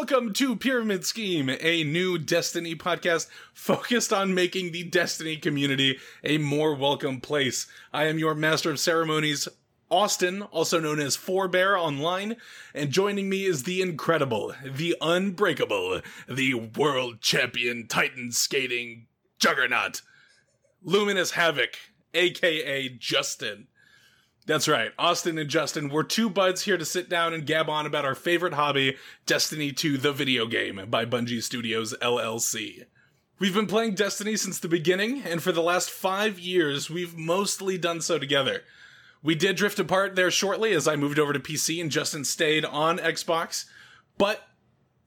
Welcome to Pyramid Scheme, a new Destiny podcast focused on making the Destiny community a more welcome place. I am your Master of Ceremonies, Austin, also known as Forebear online, and joining me is the incredible, the unbreakable, the world champion Titan skating juggernaut, Luminous Havoc, aka Justin. That's right. Austin and Justin, we're two buds here to sit down and gab on about our favorite hobby, Destiny 2 the video game by Bungie Studios LLC. We've been playing Destiny since the beginning, and for the last five years, we've mostly done so together. We did drift apart there shortly as I moved over to PC and Justin stayed on Xbox, but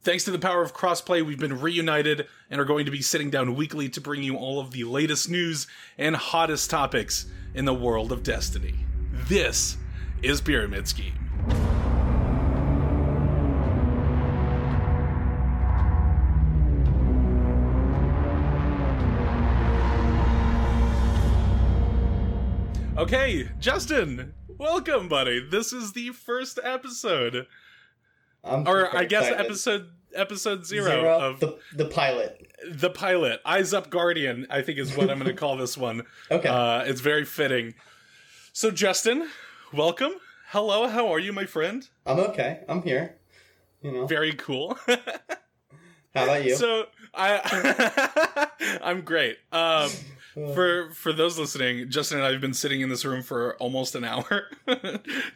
thanks to the power of crossplay, we've been reunited and are going to be sitting down weekly to bring you all of the latest news and hottest topics in the world of Destiny. This is Pyramid Scheme. Okay, Justin, welcome, buddy. This is the first episode, I'm or I guess excited. episode episode zero, Zero, of the the pilot. the pilot. Eyes Up Guardian, I think is what I'm going to call this one. Okay. Uh, it's very fitting. So, Justin, welcome. Hello, how are you, my friend? I'm okay. I'm here. You know. Very cool. How about you? so, I I'm great. Um, for for those listening, Justin and I have been sitting in this room for almost an hour,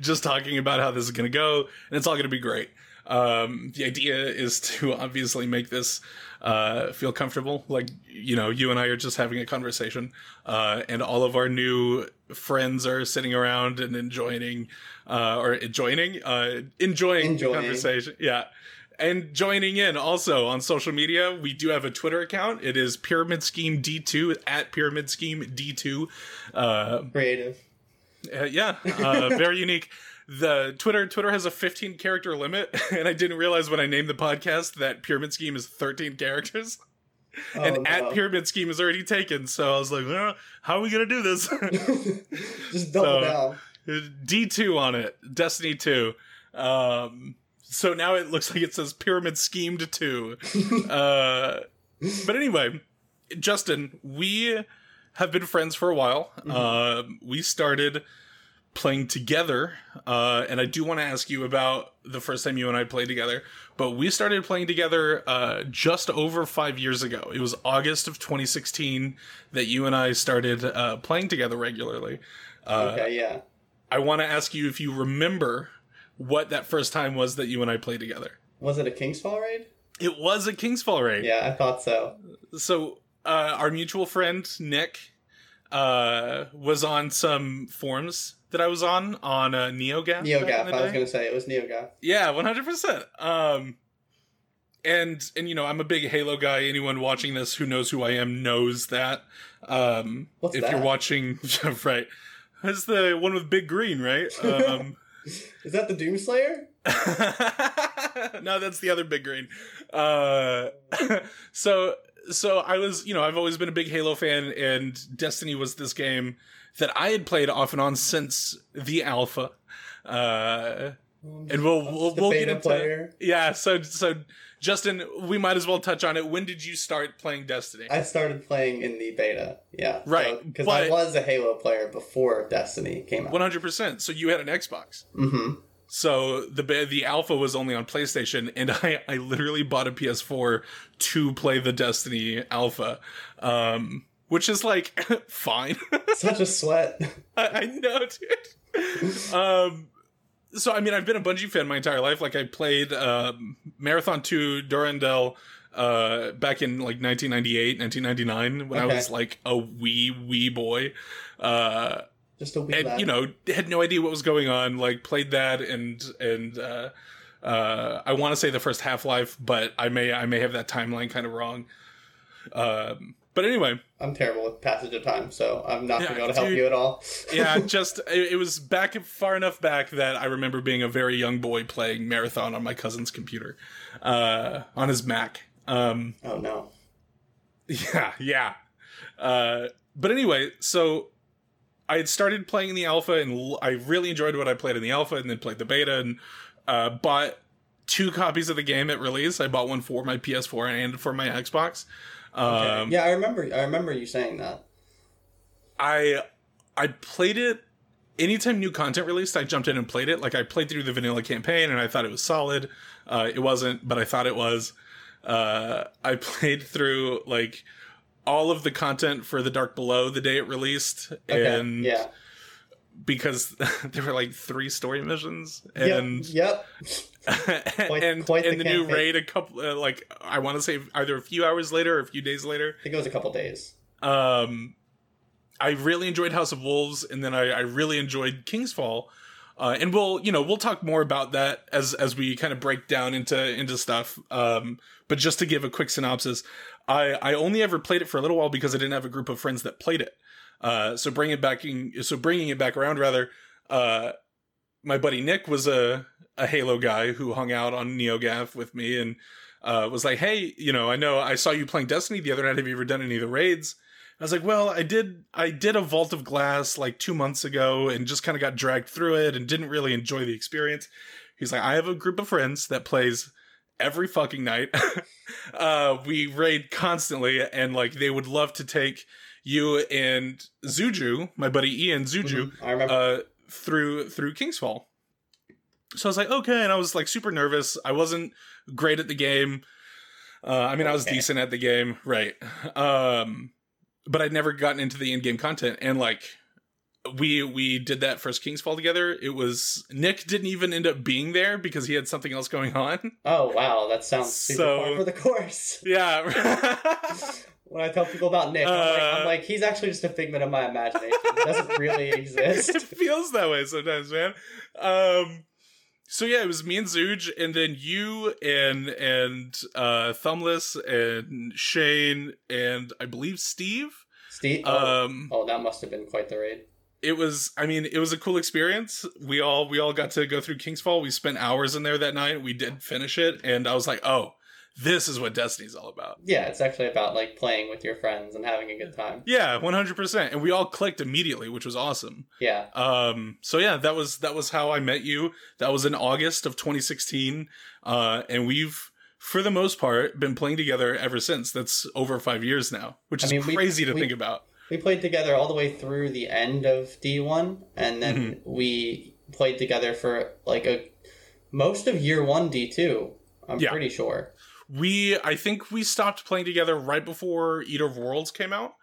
just talking about how this is going to go, and it's all going to be great. Um, the idea is to obviously make this uh, feel comfortable, like you know, you and I are just having a conversation, uh, and all of our new friends are sitting around and enjoying, uh, or joining, uh, enjoying, Enjoying. the conversation. Yeah. And joining in also on social media, we do have a Twitter account. It is Pyramid Scheme D2 at Pyramid Scheme D2. Uh, Creative. uh, yeah, uh, very unique. The Twitter Twitter has a 15 character limit, and I didn't realize when I named the podcast that Pyramid Scheme is 13 characters, Oh, and no. at Pyramid Scheme is already taken. So I was like, "Uh, how are we gonna do this? Just double so- down. D2 on it, Destiny 2. Um, so now it looks like it says Pyramid Schemed 2. uh, but anyway, Justin, we have been friends for a while. Um we started playing together, uh, and I do want to ask you about the first time you and I played together. But we started playing together uh, just over five years ago. It was August of 2016 that you and I started uh, playing together regularly. Uh, okay, yeah. I want to ask you if you remember what that first time was that you and I played together. Was it a Kingsfall raid? It was a Kingsfall raid. Yeah, I thought so. So uh, our mutual friend Nick uh, was on some forums that I was on on uh, NeoGAF. NeoGAF. I was gonna say it was NeoGAF. Yeah, one hundred percent. Um, and and you know I'm a big Halo guy. Anyone watching this who knows who I am knows that. Um, What's if that? you're watching, right, that's the one with Big Green, right? Um, Is that the Doomslayer? no, that's the other big green. Uh, so, so I was, you know, I've always been a big Halo fan, and Destiny was this game that I had played off and on since the alpha. Uh, and we'll we'll, we'll get into player. yeah. So so Justin, we might as well touch on it. When did you start playing Destiny? I started playing in the beta. Yeah. Right, Because but- I was a Halo player before Destiny came out. One hundred percent. So you had an Xbox. Mm-hmm. So the the alpha was only on PlayStation, and I I literally bought a PS4 to play the Destiny alpha, um, which is like fine. Such a sweat. I, I know, dude. um, so I mean, I've been a Bungie fan my entire life. Like I played um, Marathon Two Durandal. Uh, back in like 1998, 1999, when I was like a wee, wee boy. Uh, Just a wee and lad. you know had no idea what was going on like played that and and uh uh i want to say the first half-life but i may i may have that timeline kind of wrong um but anyway I'm terrible with passage of time, so I'm not Yeah, gonna be able to help dude. you at all. yeah just it, it was back far enough back that i remember being a very young boy playing marathon on my cousin's computer uh on his mac um Oh no. Yeah, yeah. Uh, but anyway, so I had started playing the alpha, and l- I really enjoyed what I played in the alpha, and then played the beta, and uh, bought two copies of the game at release. I bought one for my PS4 and for my Xbox. Okay. Um, yeah, I remember. I remember you saying that. I I played it anytime new content released. I jumped in and played it. Like I played through the vanilla campaign and I thought it was solid. Uh, it wasn't, but I thought it was. Uh, I played through like all of the content for the Dark Below the day it released, Okay. and yeah. Because there were like three story missions, Yep, and Yep. Quite- and quite the and the new raid a couple uh, like I want to say either a few hours later or a few days later. I think it was a couple days. Um, I really enjoyed House of Wolves, and then I, I really enjoyed Kingsfall. Uh, and we'll, you know, we'll talk more about that as as we kind of break down into into stuff. Um, but just to give a quick synopsis, I I only ever played it for a little while because I didn't have a group of friends that played it. Uh, so bringing it back, so bringing it back around rather. Uh, my buddy Nick was a a Halo guy who hung out on NeoGaf with me and uh, was like, "Hey, you know, I know I saw you playing Destiny the other night. Have you ever done any of the raids?" I was like, "Well, I did. I did a Vault of Glass like two months ago, and just kind of got dragged through it, and didn't really enjoy the experience." He's like, "I have a group of friends that plays every fucking night. uh, we raid constantly, and like they would love to take you and Zuju, my buddy Ian Zuju, Mhm, I remember. uh, through through Kingsfall. So I was like, okay, and I was like super nervous. I wasn't great at the game. Uh, I mean, I was decent at the game, right? Um, but I'd never gotten into the in-game content, and like we we did that first Kingsfall together. It was Nick didn't even end up being there because he had something else going on. oh wow, that sounds super so- far for the course. Yeah. when I tell people about Nick, I'm, like, Uh, I'm like, he's actually just a figment of my imagination. He doesn't really exist. it feels that way sometimes, man. Um, so yeah, it was me and Zuge, and then you and and uh, Thumbless and Shane and I believe Steve. Steve. Oh, Um, oh, that must have been quite the raid. it was. I mean, it was a cool experience. We all we all got to go through Kingsfall. We spent hours in there that night. We did finish it, and I was like, oh, this is what Destiny's all about. Yeah, it's actually about like playing with your friends and having a good time. Yeah, one hundred percent. And we all clicked immediately, which was awesome. Yeah. Um, so yeah, that was that was how I met you. That was in August of 2016, uh, and we've for the most part been playing together ever since. That's over five years now, which I is mean, we- crazy to we- think about. We played together all the way through the end of D1, and then Mm-hmm. we played together for like a most of year one D2. I'm Yeah. pretty sure. We, I think we stopped playing together right before Eater of Worlds came out.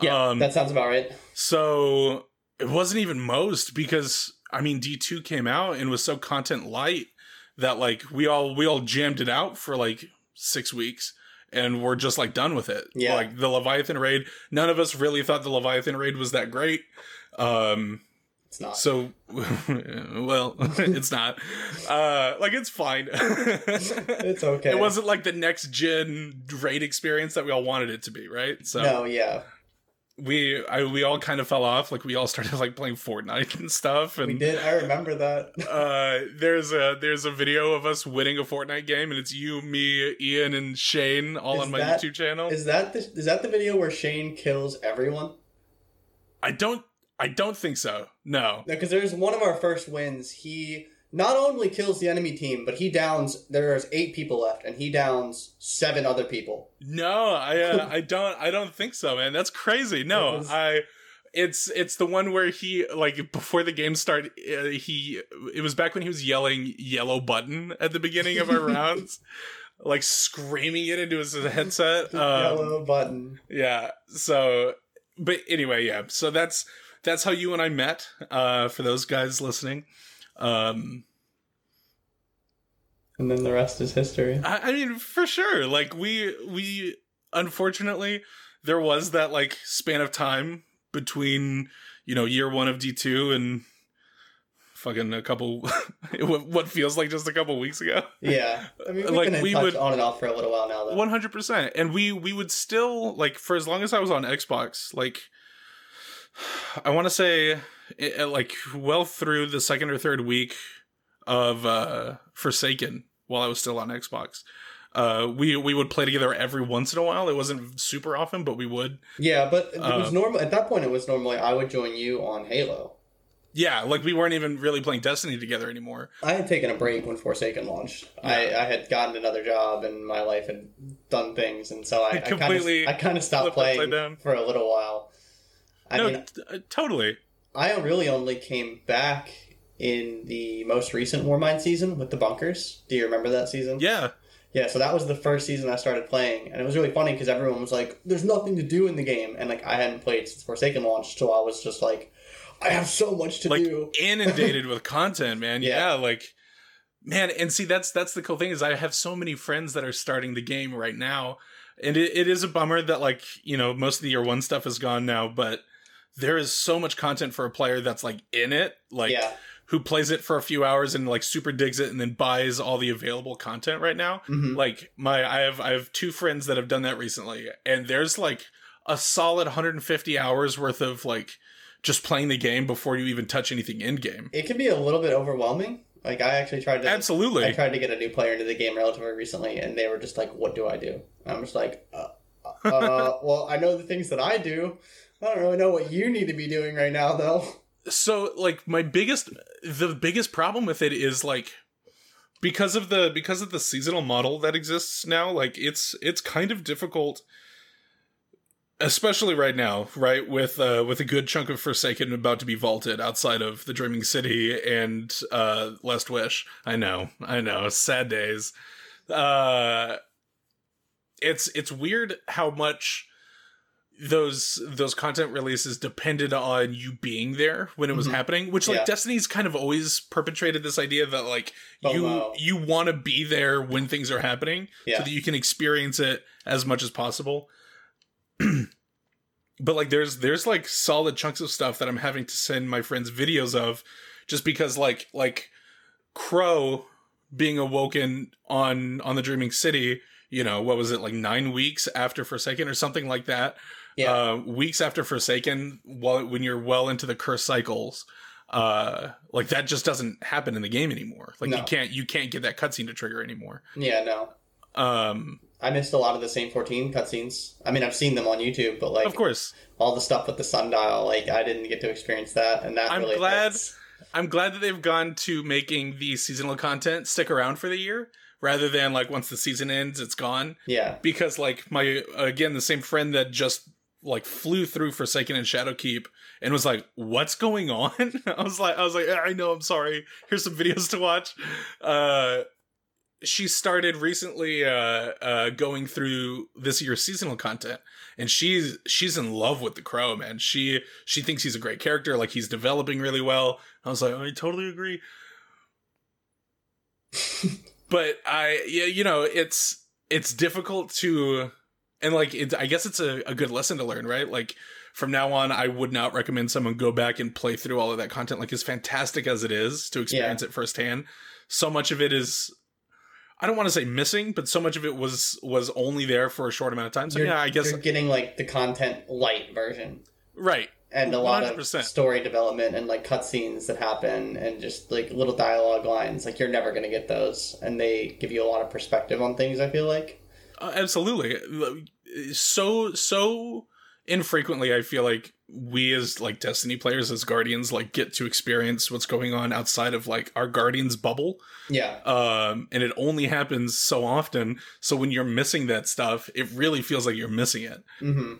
Yeah, Um, that sounds about right. So it wasn't even most because I mean D2 came out and was so content light that like we all we all jammed it out for like six weeks and we're just like done with it. Yeah. Like the Leviathan raid, none of us really thought the Leviathan raid was that great. Um It's not. so well it's not. Uh like it's fine. it's okay. It wasn't like the next gen raid experience that we all wanted it to be, right? So No, yeah, we I, we all kind of fell off like we all started like playing fortnite and stuff we and did. I remember that. uh there's a there's a video of us winning a fortnite game and it's you me ian and shane all Is on my that- youtube channel Is that the, is that the video where Shane kills everyone? i don't i don't think so no Because there's one of our first wins. He not only kills the enemy team, but he downs. There's eight people left, and he downs seven other people. no i uh, i don't i don't think so man that's crazy no was- i it's it's the one where he like before the game started uh, he it was back when he was yelling yellow button at the beginning of our rounds like screaming it into his headset um, Yellow button. yeah so but anyway yeah so that's that's how you and i met uh for those guys listening. Um And then the rest is history. I, I mean for sure. Like we we unfortunately there was that like span of time between you know year one of d2 and fucking a couple what what feels like just a couple weeks ago. Yeah, I mean, Like, we would- on and off for a little while now. One hundred percent, and we we would still like for as long as I was on Xbox, like I want to say, eh, like well through the second or third week of uh Forsaken, while I was still on Xbox, uh, we we would play together every once in a while. It wasn't super often, but we would. Yeah, but it was Uh, normal at that point. It was normally I would join you on Halo. Yeah, like we weren't even really playing Destiny together anymore. I had taken a break when Forsaken launched. I, I had gotten another job and my life had done things, and so I, I Completely kind of I kind of stopped playing for a little while. I no, mean, t- uh, totally. I really only came back in the most recent Warmind season with the bunkers. Do you remember that season? Yeah, Yeah, so that was the first season I started playing, and it was really funny because everyone was like, "There's nothing to do in the game," and like I hadn't played since Forsaken launched, so I was just like, "I have so much to like do." inundated with content, man. Yeah. Yeah. like man, and see that's that's the cool thing is I have so many friends that are starting the game right now, and it, it is a bummer that like you know most of the year one stuff is gone now, but there is so much content for a player that's like in it, like yeah, who plays it for a few hours and like super digs it and then buys all the available content right now. hmm Like my I have I have two friends that have done that recently and there's like a solid 150 hours worth of like just playing the game before you even touch anything in game. it can be a little bit overwhelming. Like I actually tried to, absolutely. I tried to get a new player into the game relatively recently, and they were just like, "What do I do?" And I'm just like, uh, uh, "Well, I know the things that I do. I don't really know what you need to be doing right now, though." So like my biggest the biggest problem with it is like because of the because of the seasonal model that exists now, like it's it's kind of difficult especially right now, right? With uh with a good chunk of Forsaken about to be vaulted outside of the Dreaming City and uh Last Wish. I know. I know. Sad days. Uh it's it's weird how much those those content releases depended on you being there when it was Mhm. happening which like Yeah. destiny's kind of always perpetrated this idea that like you you want to be there when things are happening Yeah. so that you can experience it as much as possible but like there's there's like solid chunks of stuff that i'm having to send my friends videos of just because like like crow being awoken on on the dreaming city you know what was it like nine weeks after forsaken or something like that Yeah, uh, weeks after Forsaken, while when you're well into the curse cycles, uh, like that just doesn't happen in the game anymore. Like you can't you can't get that cutscene to trigger anymore. yeah, no. Um, I missed a lot of the same 14 cutscenes. I mean, I've seen them on YouTube, but like of course, all the stuff with the sundial, like I didn't get to experience that, and that I'm really glad-. I'm glad that they've gone to making the seasonal content stick around for the year rather than like once the season ends, it's gone. Yeah, Because like my again the same friend that just like flew through Forsaken and Shadowkeep and was like, "What's going on?" I was like, "I was like, I know, I'm sorry. Here's some videos to watch." Uh, she started recently uh, uh, going through this year's seasonal content, and she's she's in love with the Crow, man. She she thinks he's a great character, like he's developing really well. I was like, I totally agree. but I, yeah, you know, it's it's difficult to, and like, it, I guess it's a, a good lesson to learn, right? Like from now on, I would not recommend someone go back and play through all of that content. Like as fantastic as it is to experience it firsthand, so much of it is. I don't want to say missing, but so much of it was was only there for a short amount of time. So You're- yeah, I guess you're getting like the content light version. right. and a lot of story development and like cutscenes that happen and just like little dialogue lines like you're never gonna get those and they give you a lot of perspective on things i feel like Uh, absolutely. So so infrequently, I feel like we as like Destiny players, as Guardians, like get to experience what's going on outside of like our Guardians bubble. yeah Um, and it only happens so often. So when you're missing that stuff, it really feels like you're missing it. Mm-hmm.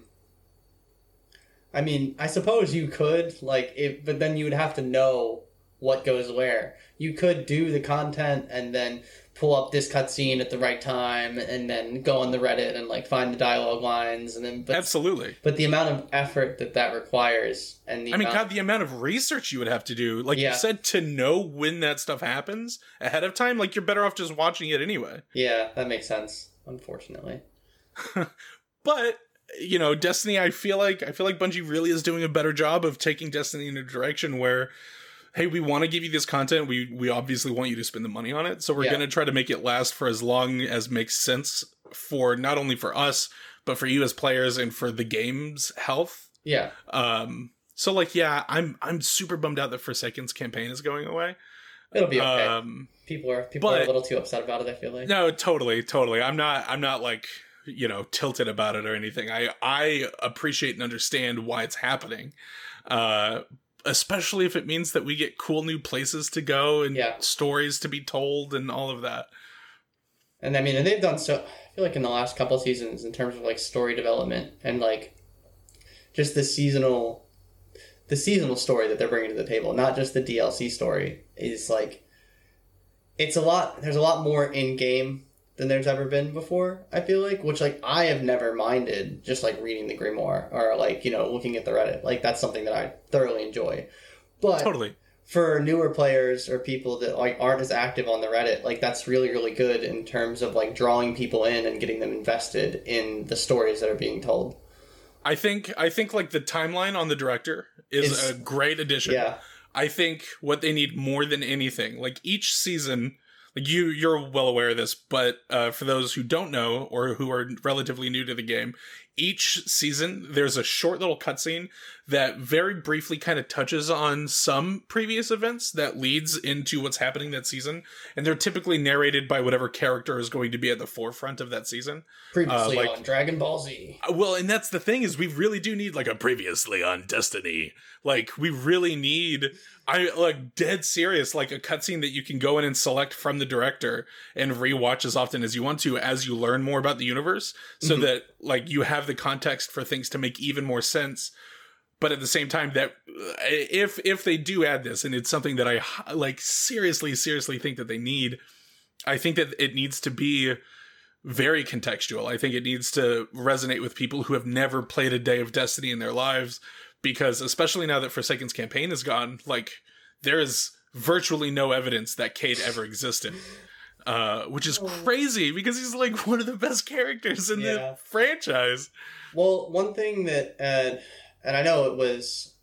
i mean i suppose you could like it but then you would have to know what goes where you could do the content and then pull up this cutscene at the right time and then go on the reddit and like find the dialogue lines and then but, Absolutely. but the amount of effort that that requires and the I mean, amount- God, the amount of research you would have to do, like Yeah. you said, to know when that stuff happens ahead of time, like you're better off just watching it anyway. Yeah, that makes sense. Unfortunately. but you know destiny i feel like i feel like bungie really is doing a better job of taking destiny in a direction where hey we want to give you this content we we obviously want you to spend the money on it so we're Yeah. going to try to make it last for as long as makes sense for not only for us but for you as players and for the game's health Yeah. um so like yeah i'm i'm super bummed out that forsaken's campaign is going away It'll be okay. um people are people are a little too upset about it, I feel like. no, totally, totally. I'm not I'm not like, you know, tilted about it or anything. I I appreciate and understand why it's happening. Uh especially if it means that we get cool new places to go and Yeah. stories to be told and all of that. And I mean, and they've done so. I feel like in the last couple seasons, in terms of like story development and like just the seasonal, the seasonal story that they're bringing to the table, not just the DLC story, is like it's a lot. There's a lot more in game than there's ever been before. I feel like, which like I have never minded, just like reading the grimoire or like you know looking at the Reddit. Like that's something that I thoroughly enjoy. But Totally. for newer players or people that like aren't as active on the Reddit, like that's really really good in terms of like drawing people in and getting them invested in the stories that are being told. I think I think like the timeline on the director is It's- a great addition. Yeah, I think what they need more than anything, like each season, you you're well aware of this, but uh, for those who don't know or who are relatively new to the game, each season there's a short little cutscene that very briefly kind of touches on some previous events that leads into what's happening that season, and they're typically narrated by whatever character is going to be at the forefront of that season. previously Uh, like- on Dragon Ball Z. Uh, Well, and that's the thing is we really do need like a previously on Destiny. Like we really need I like dead serious like a cutscene that you can go in and select from the director and rewatch as often as you want to as you learn more about the universe so Mhm. that like you have the context for things to make even more sense. But at the same time that if if they do add this and it's something that i like seriously seriously think that they need I think that it needs to be very contextual. I think it needs to resonate with people who have never played a day of Destiny in their lives because especially now that Forsaken's campaign is gone, like there is virtually no evidence that Cayde ever existed. Uh, which is crazy because he's like one of the best characters in Yeah. the franchise. Well, one thing that, uh, and I know it was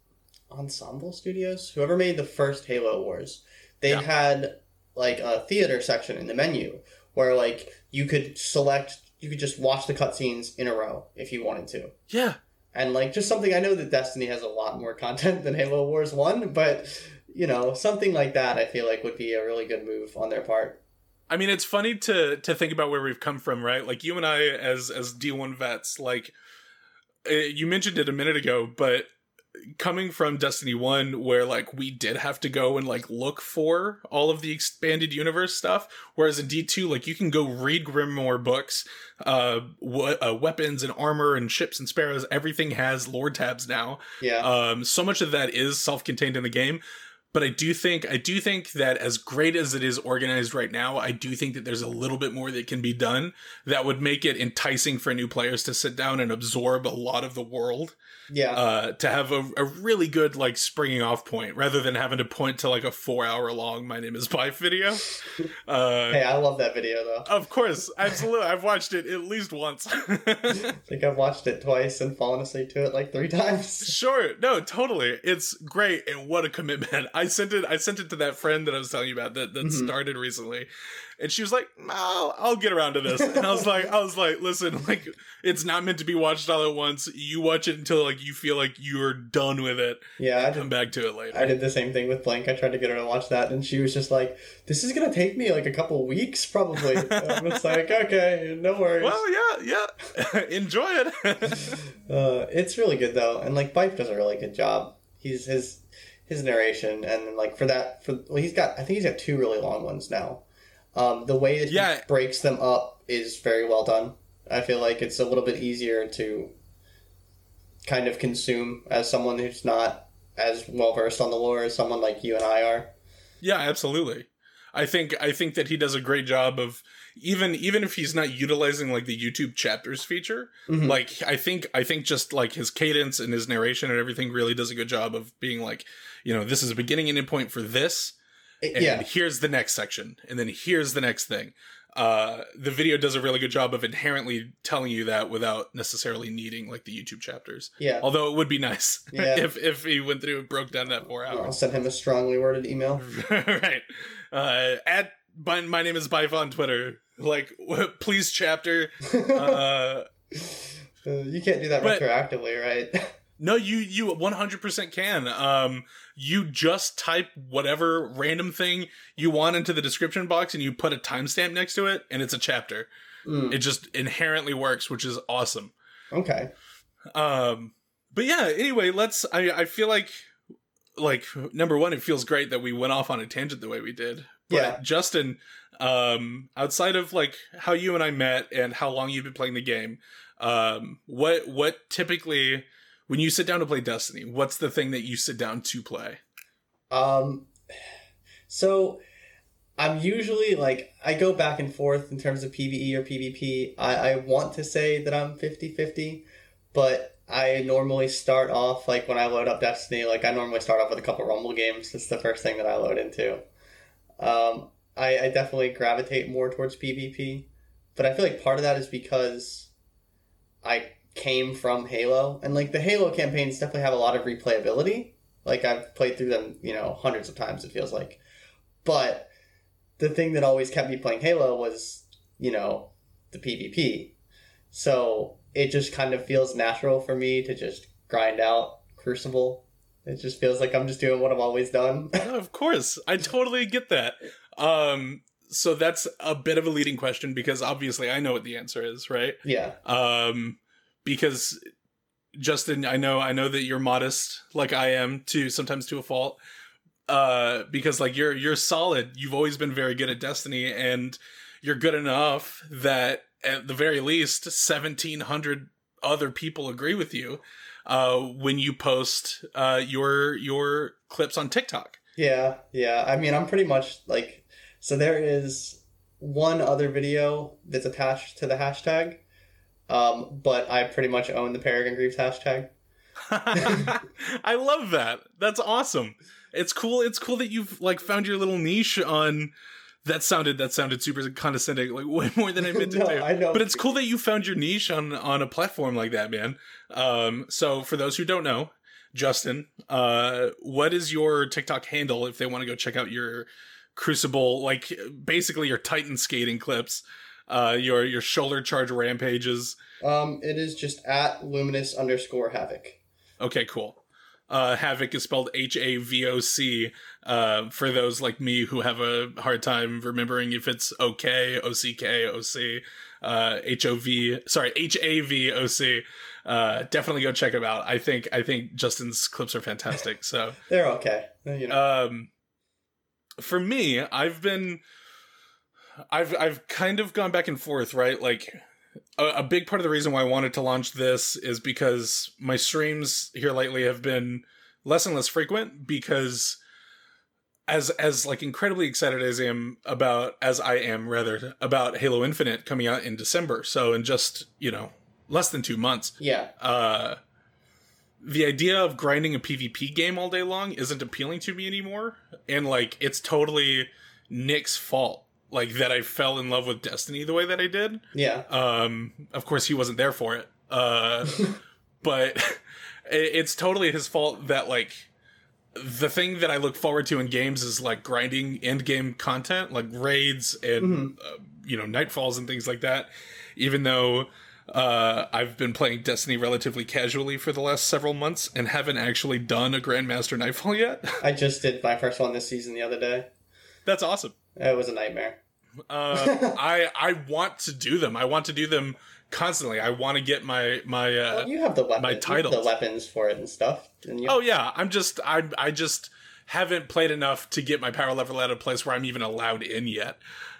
Ensemble Studios, whoever made the first Halo Wars, they Yeah. had like a theater section in the menu where like you could select, you could just watch the cutscenes in a row if you wanted to. Yeah. And like just something I know that Destiny has a lot more content than Halo Wars 1, but you know, something like that I feel like would be a really good move on their part. I mean, it's funny to to think about where we've come from, right? Like you and I, as as D one vets, like uh, you mentioned it a minute ago, but coming from Destiny one, where like we did have to go and like look for all of the expanded universe stuff, whereas in D two, like you can go read Grimoire books, uh, w- uh, weapons and armor and ships and sparrows, everything has lore tabs now. Yeah. Um, so much of that is self-contained in the game, but I do think I do think that as great as it is organized right now, I do think that there's a little bit more that can be done that would make it enticing for new players to sit down and absorb a lot of the world. yeah. Uh, to have a, a really good like springing off point rather than having to point to like a four hour long "My name is Byf" video. Uh, hey, I love that video though. of course, absolutely. I've watched it at least once. I think I've watched it twice and fallen asleep to it like three times. Sure, no, totally. It's great, and what a commitment. I sent it. I sent it to that friend that I was telling you about that that Mhm. started recently, and she was like, "I'll, I'll get around to this." And I was like, "I was like, listen, like, it's not meant to be watched all at once. You watch it until like you feel like you're done with it. Yeah, I Come back to it later." I did the same thing with Blank. I tried to get her to watch that, and she was just like, "This is gonna take me like a couple weeks, probably." I'm just like, "Okay, no worries." well, yeah, yeah, enjoy it. Uh, it's really good though, and like Byf does a really good job. He's his his narration, and like for that, for well, he's got I think he's got two really long ones now. Um, the way that he Yeah. breaks them up is very well done. I feel like it's a little bit easier to kind of consume as someone who's not as well versed on the lore as someone like you and I are. Yeah, absolutely. I think I think that he does a great job of even even if he's not utilizing like the YouTube chapters feature, Mhm. like I think I think just like his cadence and his narration and everything really does a good job of being like, you know, this is a beginning and end point for this, and yeah, here's the next section, and then here's the next thing. Uh, the video does a really good job of inherently telling you that without necessarily needing like the YouTube chapters. yeah. Although it would be nice Yeah. if if he went through and broke down that four hours. I'll send him a strongly worded email. right. Uh, at my, my name is Byf on Twitter. Like, please chapter. Uh, Uh, you can't do that But- retroactively, right? No, you you one hundred percent can. Um, you just type whatever random thing you want into the description box, and you put a timestamp next to it, and it's a chapter. Mm, It just inherently works, which is awesome. okay. Um, but yeah. Anyway, let's. I I feel like like number one, it feels great that we went off on a tangent the way we did. But Yeah. Justin, um, outside of like how you and I met and how long you've been playing the game, um, what what typically when you sit down to play Destiny, what's the thing that you sit down to play? Um, so I'm usually like I go back and forth in terms of PVE or PvP. I, I want to say that I'm 50-50, but I normally start off like when I load up Destiny, like I normally start off with a couple Rumble games. It's the first thing that I load into. Um, I, I definitely gravitate more towards PvP, but I feel like part of that is because I came from Halo, and like the Halo campaigns definitely have a lot of replayability. Like I've played through them, you know, hundreds of times. It feels like, but the thing that always kept me playing Halo was, you know, the PvP. So it just kind of feels natural for me to just grind out Crucible. It just feels like I'm just doing what I've always done. No, of course, I totally get that. Um, so that's a bit of a leading question because obviously I know what the answer is, right? yeah, um because justin i know i know that you're modest like i am to sometimes to a fault uh because like you're you're solid you've always been very good at destiny and you're good enough that at the very least 1700 other people agree with you uh when you post uh your your clips on tiktok yeah, yeah. I mean, I'm pretty much like, so there is one other video that's attached to the hashtag, um, but I pretty much own the Peregrine Greaves hashtag. I love that. That's awesome. It's cool. It's cool that you've like found your little niche on. That sounded that sounded super condescending, like way more than I meant to No, do. I know. But it's cool that you found your niche on on a platform like that, man. Um, so for those who don't know, Justin, uh, what is your TikTok handle if they want to go check out your Crucible, like basically your Titan skating clips, uh, your your shoulder charge rampages. Um, it is just at luminous underscore havoc. Okay, cool. Uh, Havoc is spelled H A V O C. Uh, for those like me who have a hard time remembering if it's OK, O C K, O C, uh, H O V. Sorry, H A V O C. Uh, definitely go check them out. I think I think Justin's clips are fantastic. So They're okay. You know. um for me i've been i've i've kind of gone back and forth right like a, a big part of the reason why i wanted to launch this is because my streams here lately have been less and less frequent because as as like incredibly excited as I am about as I am rather about Halo Infinite coming out in December. So in just, you know, less than 2 months yeah. uh the idea of grinding a PvP game all day long isn't appealing to me anymore. And like it's totally Nick's fault. Like that I fell in love with Destiny the way that I did. Yeah. Um of course he wasn't there for it. Uh but it- it's totally his fault that like the thing that I look forward to in games is like grinding end game content, like raids and uh, you know nightfalls and things like that. Even though uh, I've been playing Destiny relatively casually for the last several months and haven't actually done a Grandmaster Nightfall yet. I just did my first one this season the other day. That's awesome. It was a nightmare. Uh, I I want to do them. I want to do them constantly. I want to get my my. Uh, Well, you have the weapons. my titles. the weapons for it and stuff. And you, Oh yeah, I'm just I I just haven't played enough to get my power level at a place where I'm even allowed in yet.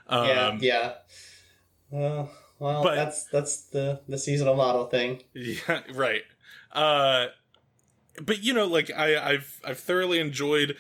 Um, yeah, yeah. Uh, well, but- that's that's the the seasonal model thing. Yeah, right. Uh, but you know, like I, I've I've thoroughly enjoyed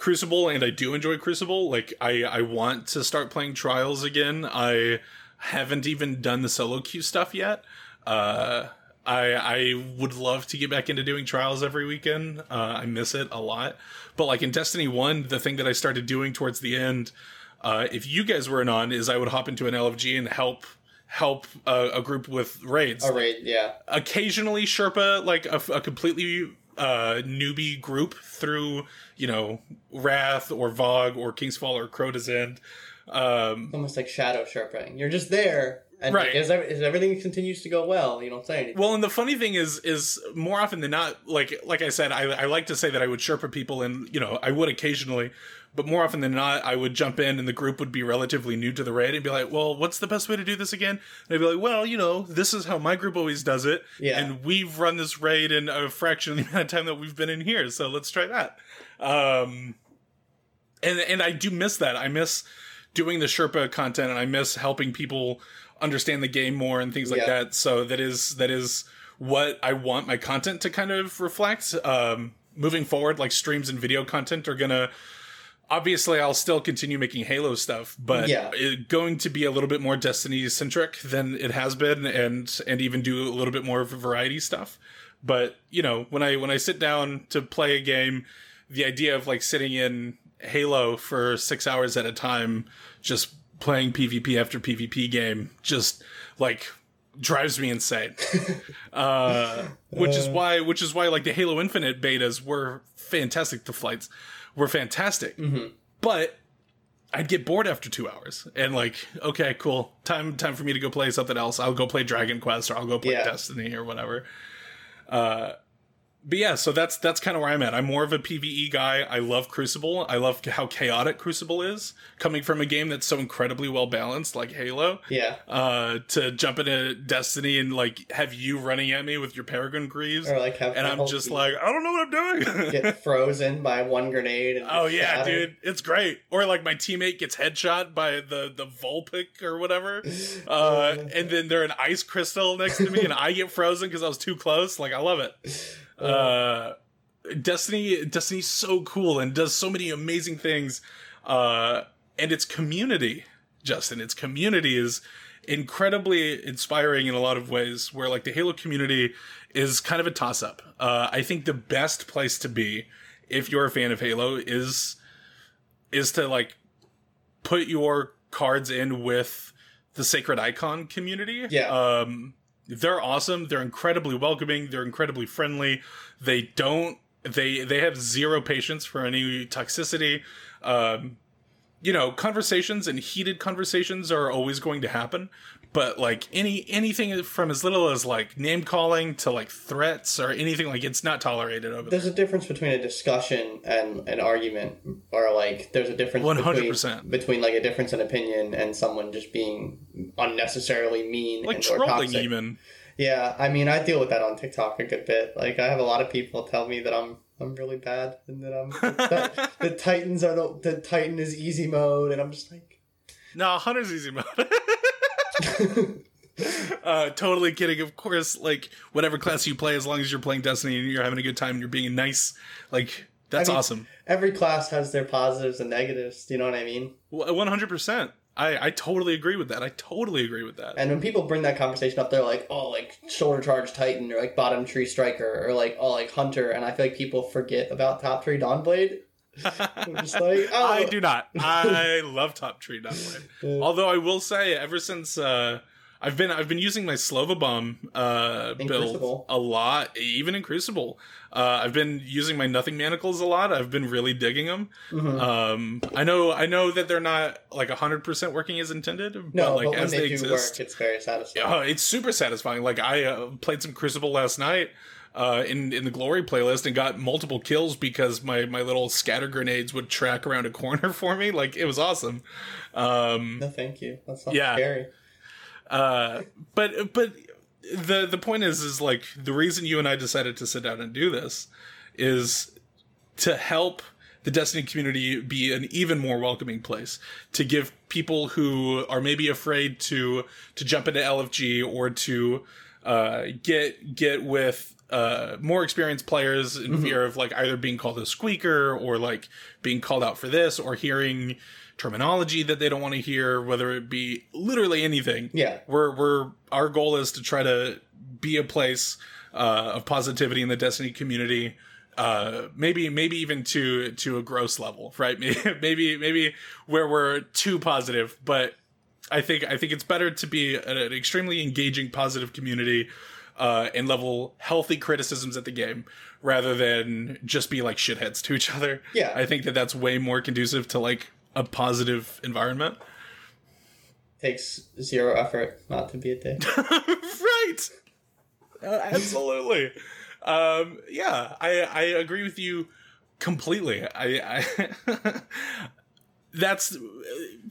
Crucible, and I do enjoy Crucible. Like I, I want to start playing Trials again. I haven't even done the solo queue stuff yet. Uh, I I would love to get back into doing Trials every weekend. Uh, I miss it a lot. But like in Destiny One, the thing that I started doing towards the end, uh, if you guys weren't on, is I would hop into an LFG and help help uh, a group with raids All right, yeah, occasionally Sherpa like a, a completely uh, newbie group through you know Wrath or VoG or Kingsfall or Crota's End. Um, almost like shadow sharpening. You're just there, And Right. as, as everything continues to go well, you don't say anything. Well, and the funny thing is, is more often than not, like like I said, I, I like to say that I would Sherpa people, and you know, I would occasionally, but more often than not, I would jump in, and the group would be relatively new to the raid, and be like, "Well, what's the best way to do this again?" And I'd be like, "Well, you know, this is how my group always does it, Yeah. and we've run this raid in a fraction of the amount of time that we've been in here, so let's try that." Um, and and I do miss that. I miss doing the Sherpa content, and I miss helping people understand the game more and things like Yeah. that. So that is that is what I want my content to kind of reflect. Um, moving forward, like streams and video content are gonna. Obviously, I'll still continue making Halo stuff, but Yeah. it going to be a little bit more Destiny centric than it has been, and and even do a little bit more of variety stuff. But you know, when I when I sit down to play a game, the idea of like sitting in Halo for six hours at a time, just playing PvP after PvP game, just like drives me insane. uh, which is why, which is why, like the Halo Infinite betas were fantastic. The flights were fantastic, but I'd get bored after two hours and like, okay, cool, time time for me to go play something else. I'll go play Dragon Quest or I'll go play Yeah. Destiny or whatever. Uh, but yeah, so that's that's kind of where I'm at. I'm more of a PVE guy. I love Crucible. I love how chaotic Crucible is, coming from a game that's so incredibly well balanced like Halo. yeah. Uh, to jump into Destiny and like have you running at me with your Peregrine Greaves, Or like have and I'm just team like, I don't know what I'm doing. get frozen by one grenade. And Oh yeah, shattered. dude, it's great. Or like my teammate gets headshot by the the Vulpic or whatever, uh, and then they're an ice crystal next to me, and I get frozen because I was too close. Like I love it. Uh, Destiny, Destiny's so cool and does so many amazing things. Uh, and its community, Justin, its community is incredibly inspiring in a lot of ways. Where like the Halo community is kind of a toss up. Uh, I think the best place to be if you're a fan of Halo is is to like put your cards in with the Sacred Icon community. Yeah. Um, they're awesome. They're incredibly welcoming. They're incredibly friendly. They don't. They they have zero patience for any toxicity. Um, you know, conversations and heated conversations are always going to happen. But like any anything from as little as like name calling to like threats or anything like it's not tolerated over there. There's a difference between a discussion and an argument, or like there's a difference 100%. between between like a difference in opinion and someone just being unnecessarily mean Like and or trolling toxic. even. Yeah, I mean, I deal with that on TikTok a good bit. Like, I have a lot of people tell me that I'm I'm really bad and that I'm that the Titans are the the Titan is easy mode, and I'm just like, No, Hunter's easy mode. uh, totally kidding. Of course, like whatever class you play, as long as you're playing Destiny and you're having a good time and you're being nice, like that's I mean- awesome. every class has their positives and negatives. Do you know what I mean? One hundred percent. I I totally agree with that. I totally agree with that. And when people bring that conversation up, they're like, oh, like shoulder charge Titan or like bottom tree striker or like oh, like Hunter, and I feel like people forget about top three Dawnblade. I'm just like, oh, I do not. I love Top Tree Dawnblade. Uh, Although I will say, ever since uh, I've been I've been using my Slova Bomb uh, build a lot, even in Crucible. Uh, I've been using my Nothing Manacles a lot. I've been really digging them. mhm. Um, I know I know that they're not like hundred percent working as intended, no, but like but when as they, they, do exist, work, it's very satisfying. Oh, it's super satisfying. Like I uh, played some Crucible last night uh, in in the Glory playlist and got multiple kills because my my little scatter grenades would track around a corner for me. Like it was awesome. Um, No, thank you. That's not Yeah. scary. uh, but but the the point is is like the reason you and I decided to sit down and do this is to help the Destiny community be an even more welcoming place to give people who are maybe afraid to to jump into LFG or to uh, get get with uh, more experienced players in fear of like either being called a squeaker or like being called out for this or hearing terminology that they don't want to hear, whether it be literally anything Yeah. we're we're our goal is to try to be a place uh, of positivity in the Destiny community. Uh, maybe maybe even to to a gross level, right? Maybe maybe where we're too positive, but I think I think it's better to be an, an extremely engaging, positive community uh, and level healthy criticisms at the game rather than just be like shitheads to each other. Yeah. I think that that's way more conducive to like a positive environment. takes zero effort not to be a dick. right. Uh, absolutely. Um, yeah, I I agree with you completely. I, I that's uh,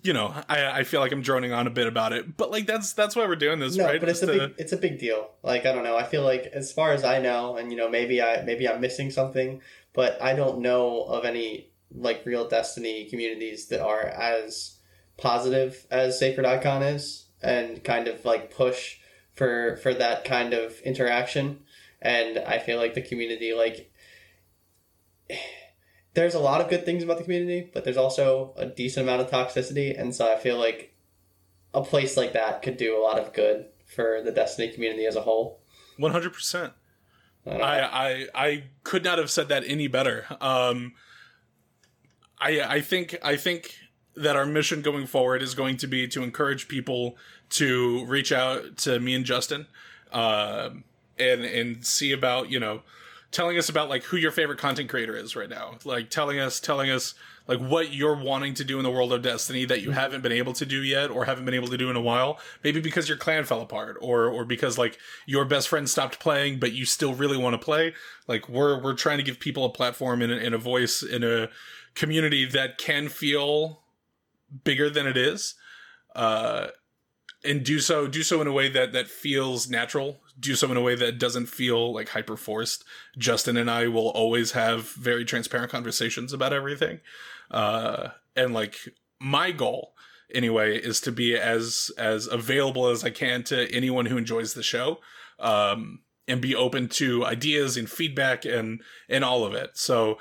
you know I I feel like I'm droning on a bit about it, but like that's that's why we're doing this, no, right? but it's a to- big it's a big deal. Like I don't know. I feel like as far as I know, and you know maybe I maybe I'm missing something, but I don't know of any like real Destiny communities that are as positive as Sacred Icon is, and kind of like push for for that kind of interaction. And I feel like the community like there's a lot of good things about the community, but there's also a decent amount of toxicity, and so I feel like a place like that could do a lot of good for the Destiny community as a whole. 100%. I. I, I I could not have said that any better. Um, I I think I think that our mission going forward is going to be to encourage people to reach out to me and Justin, um, and and see about you know telling us about like who your favorite content creator is right now, like telling us telling us like what you're wanting to do in the world of Destiny that you haven't been able to do yet or haven't been able to do in a while. Maybe because your clan fell apart or or because like your best friend stopped playing but you still really want to play. Like we're we're trying to give people a platform and a, and a voice in a community that can feel bigger than it is. Uh and do so do so in a way that that feels natural do so in a way that doesn't feel like hyper forced justin and i will always have very transparent conversations about everything. Uh and like my goal anyway is to be as as available as i can to anyone who enjoys the show um and be open to ideas and feedback and and all of it. So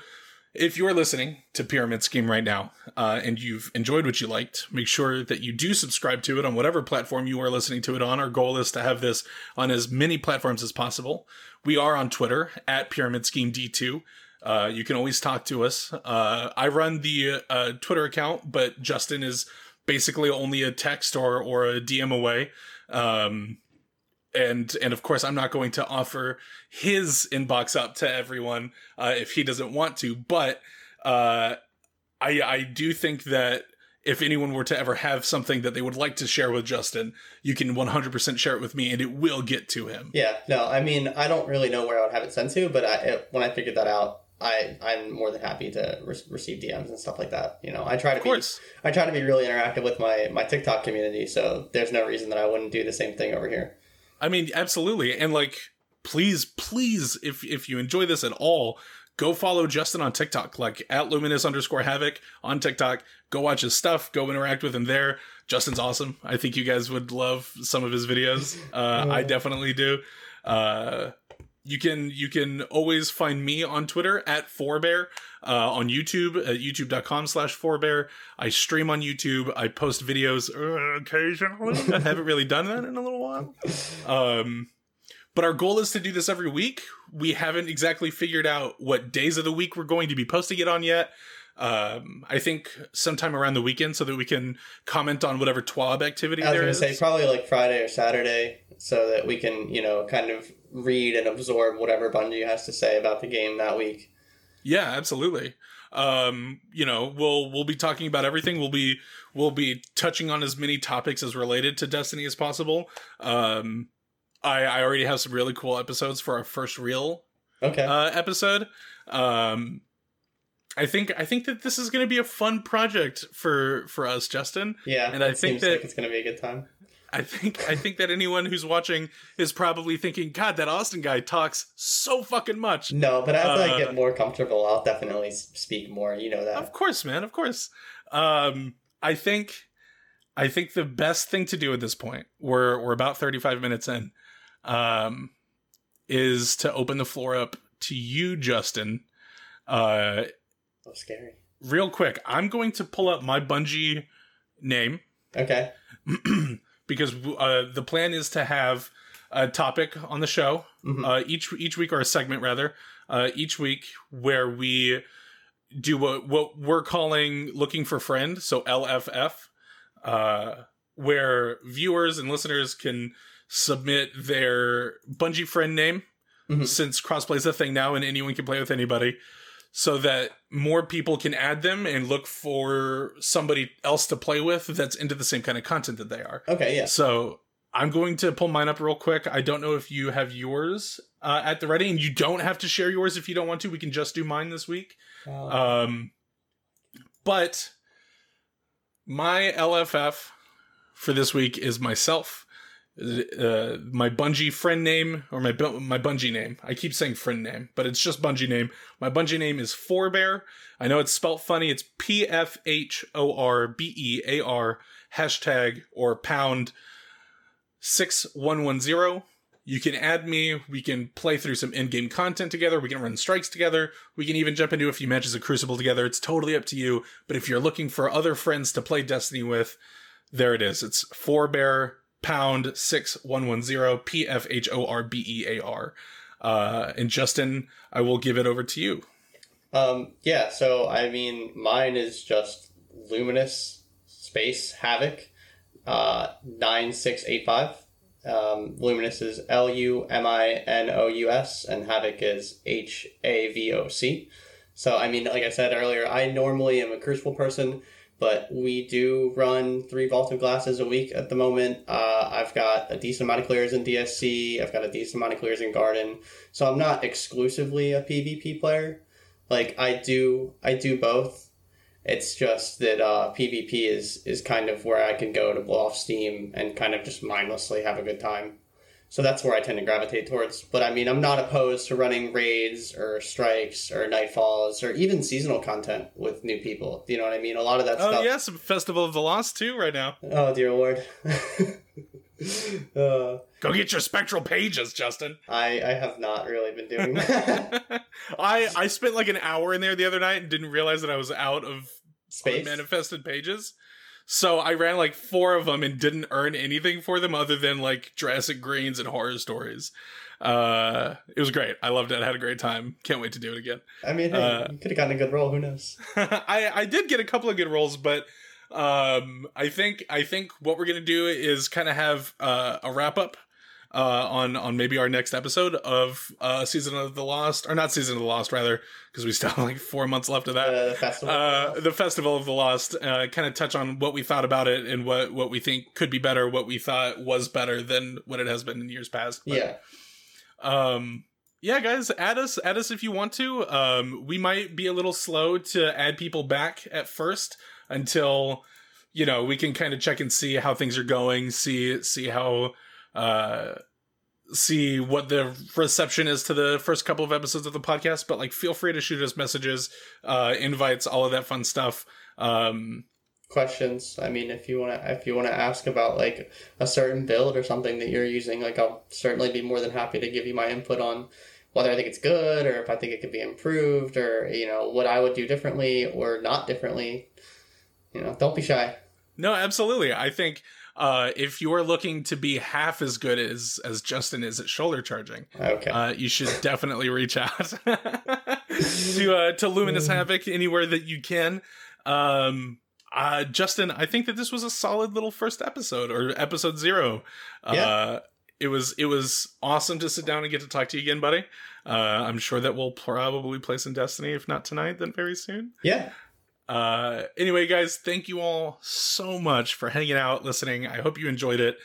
if you're listening to Pyramid Scheme right now uh, and you've enjoyed what you liked, make sure that you do subscribe to it on whatever platform you are listening to it on. Our goal is to have this on as many platforms as possible. We are on Twitter at Pyramid Scheme D2. Uh, you can always talk to us. Uh, I run the uh, Twitter account, but Justin is basically only a text or or a DM away. Um, and and of course, I'm not going to offer his inbox up to everyone uh, if he doesn't want to. But uh, I I do think that if anyone were to ever have something that they would like to share with Justin, you can 100% share it with me, and it will get to him. Yeah, no, I mean, I don't really know where I would have it sent to, but I, when I figured that out, I I'm more than happy to re- receive DMs and stuff like that. You know, I try to Of course. be I try to be really interactive with my my TikTok community, so there's no reason that I wouldn't do the same thing over here. I mean, absolutely. And like, please, please, if if you enjoy this at all, go follow Justin on TikTok, like at luminous underscore havoc on TikTok. Go watch his stuff. Go interact with him there. Justin's awesome. I think you guys would love some of his videos. Uh, I definitely do. Uh, you can you can always find me on Twitter at Pfhorbear, uh, on YouTube at youtube.com slash Pfhorbear. I stream on YouTube. I post videos uh, occasionally. I haven't really done that in a little while. Um, but our goal is to do this every week. We haven't exactly figured out what days of the week we're going to be posting it on yet. Um, I think sometime around the weekend so that we can comment on whatever TWAB activity I was there gonna is. say probably like Friday or Saturday, so that we can you know kind of read and absorb whatever Bungie has to say about the game that week. Yeah, absolutely. Um, you know, we'll we'll be talking about everything. We'll be we'll be touching on as many topics as related to Destiny as possible. Um, I I already have some really cool episodes for our first real Okay. uh, episode. Um, I think I think that this is going to be a fun project for for us, Justin. yeah, and I it think seems that- like it's gonna be a good time. I think I think that anyone who's watching is probably thinking, "God, that Austin guy talks so fucking much." No, but as I Uh, get more comfortable, I'll definitely speak more. You know that. Of course, man. Of course. Um, I think, I think the best thing to do at this point, we're we're about thirty five minutes in, um, is to open the floor up to you, Justin. Uh, Oh, scary. real quick, I'm going to pull up my Bungie name Okay. because uh, the plan is to have a topic on the show Mhm. uh, each each week or a segment rather uh, each week where we do what what we're calling looking for friend so LFF uh, where viewers and listeners can submit their Bungie friend name Mhm. since crossplay is a thing now and anyone can play with anybody so that more people can add them and look for somebody else to play with that's into the same kind of content that they are. Okay, yeah. So I'm going to pull mine up real quick. I don't know if you have yours uh, at the ready, and you don't have to share yours if you don't want to. We can just do mine this week. Uh, Um, but my LFF for this week is myself. Uh, my Bungie friend name or my my Bungie name. I keep saying friend name, but it's just Bungie name. My Bungie name is Pfhorbear. I know it's spelt funny. It's P F H O R B E A R hashtag or pound six one one zero. You can add me. We can play through some in-game content together. We can run strikes together. We can even jump into a few matches of Crucible together. It's totally up to you. But if you're looking for other friends to play Destiny with, there it is. It's Pfhorbear pound six one one zero P F H O R B E A R. Uh, and Justin, I will give it over to you. Um, yeah, so I mean, mine is just Luminous Space Havoc, uh, 9685. Um, Luminous is L U M I N O U S, and Havoc is H A V O C. So, I mean, like I said earlier, I normally am a Crucible person, but we do run three Vault of Glasses a week at the moment. Uh, I've got a decent amount of clears in DSC, I've got a decent amount of clears in Garden, so I'm not exclusively a PvP player like I do I do both. It's just that uh, PvP is is kind of where I can go to blow off steam and kind of just mindlessly have a good time. So that's where I tend to gravitate towards. But I mean, I'm not opposed to running raids or strikes or nightfalls or even seasonal content with new people. You know what I mean? A lot of that Oh stuff. yeah, some Festival of the Lost too right now. Oh dear lord. uh, Go get your spectral pages, Justin. I I have not really been doing that. I I spent like an hour in there the other night and didn't realize that I was out of Space. manifested pages. So I ran like four of them and didn't earn anything for them other than like Jurassic Greens and horror stories. Uh, it was great. I loved it. I had a great time. Can't wait to do it again. I mean, hey, Uh, you could have gotten a good roll. Who knows? I I did get a couple of good rolls, but um, I think I think what we're gonna do is kind of have uh, a wrap up uh, on on maybe our next episode of uh, season of the Lost, or not season of the Lost, rather, because we still have like four months left of that. Uh, the festival. Uh, the festival of the lost uh, kind of touch on what we thought about it and what what we think could be better what we thought was better than what it has been in years past But, yeah. um yeah guys add us add us if you want to um we might be a little slow to add people back at first until you know we can kind of check and see how things are going see see how uh see what the reception is to the first couple of episodes of the podcast but like feel free to shoot us messages uh invites all of that fun stuff um questions. I mean, if you want to, if you want to ask about like a certain build or something that you're using, like I'll certainly be more than happy to give you my input on whether I think it's good or if I think it could be improved or you know what I would do differently or not differently. You know, don't be shy. No, absolutely. I think uh, if you're looking to be half as good as as Justin is at shoulder charging, Okay. uh, you should definitely reach out to uh, to Luminous Havoc anywhere that you can. Um, uh, Justin, I think that this was a solid little first episode or episode zero. Uh, Yeah. it was it was awesome to sit down and get to talk to you again, buddy. Uh, I'm sure that we'll probably play some Destiny, if not tonight, then very soon. yeah. Uh, anyway, guys, thank you all so much for hanging out, listening. I hope you enjoyed it.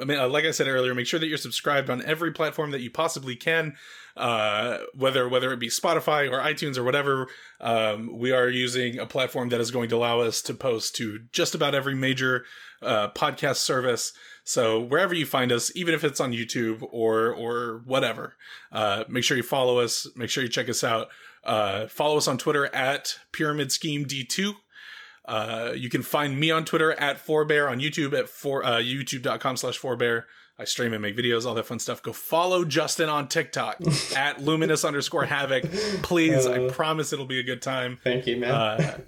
I mean, uh, like I said earlier, make sure that you're subscribed on every platform that you possibly can, uh, whether whether it be Spotify or iTunes or whatever. Um, we are using a platform that is going to allow us to post to just about every major uh, podcast service. So wherever you find us, even if it's on YouTube or or whatever, uh, make sure you follow us. Make sure you check us out. Uh, follow us on Twitter at Pyramid Scheme D2. Uh, you can find me on Twitter at Pfhorbear, on YouTube at for, uh, youtube.com slash Pfhorbear. I stream and make videos, all that fun stuff. Go follow Justin on TikTok at luminous underscore havoc. Please, I Uh. promise it'll be a good time. Thank you, man. Uh,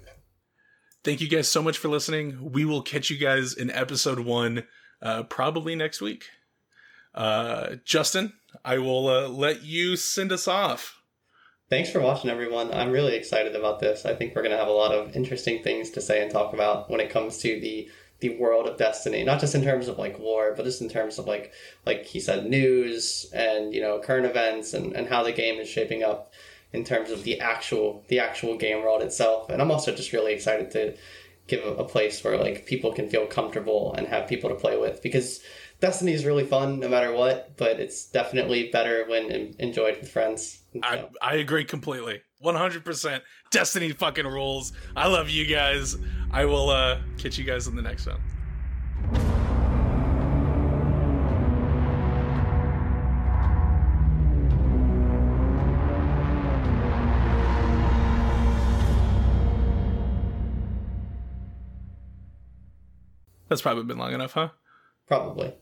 thank you guys so much for listening. We will catch you guys in episode one, uh, probably next week. Uh, Justin, I will uh, let you send us off. Thanks for watching, everyone. I'm really excited about this. I think we're going to have a lot of interesting things to say and talk about when it comes to the the world of Destiny. Not just in terms of like lore, but just in terms of like like he said, news and you know current events and and how the game is shaping up in terms of the actual the actual game world itself. And I'm also just really excited to give a, a place where like people can feel comfortable and have people to play with because Destiny is really fun no matter what, but it's definitely better when enjoyed with friends. I, I agree completely. 100%. Destiny fucking rules. I love you guys. I will uh catch you guys in the next one. That's probably been long enough, huh? Probably.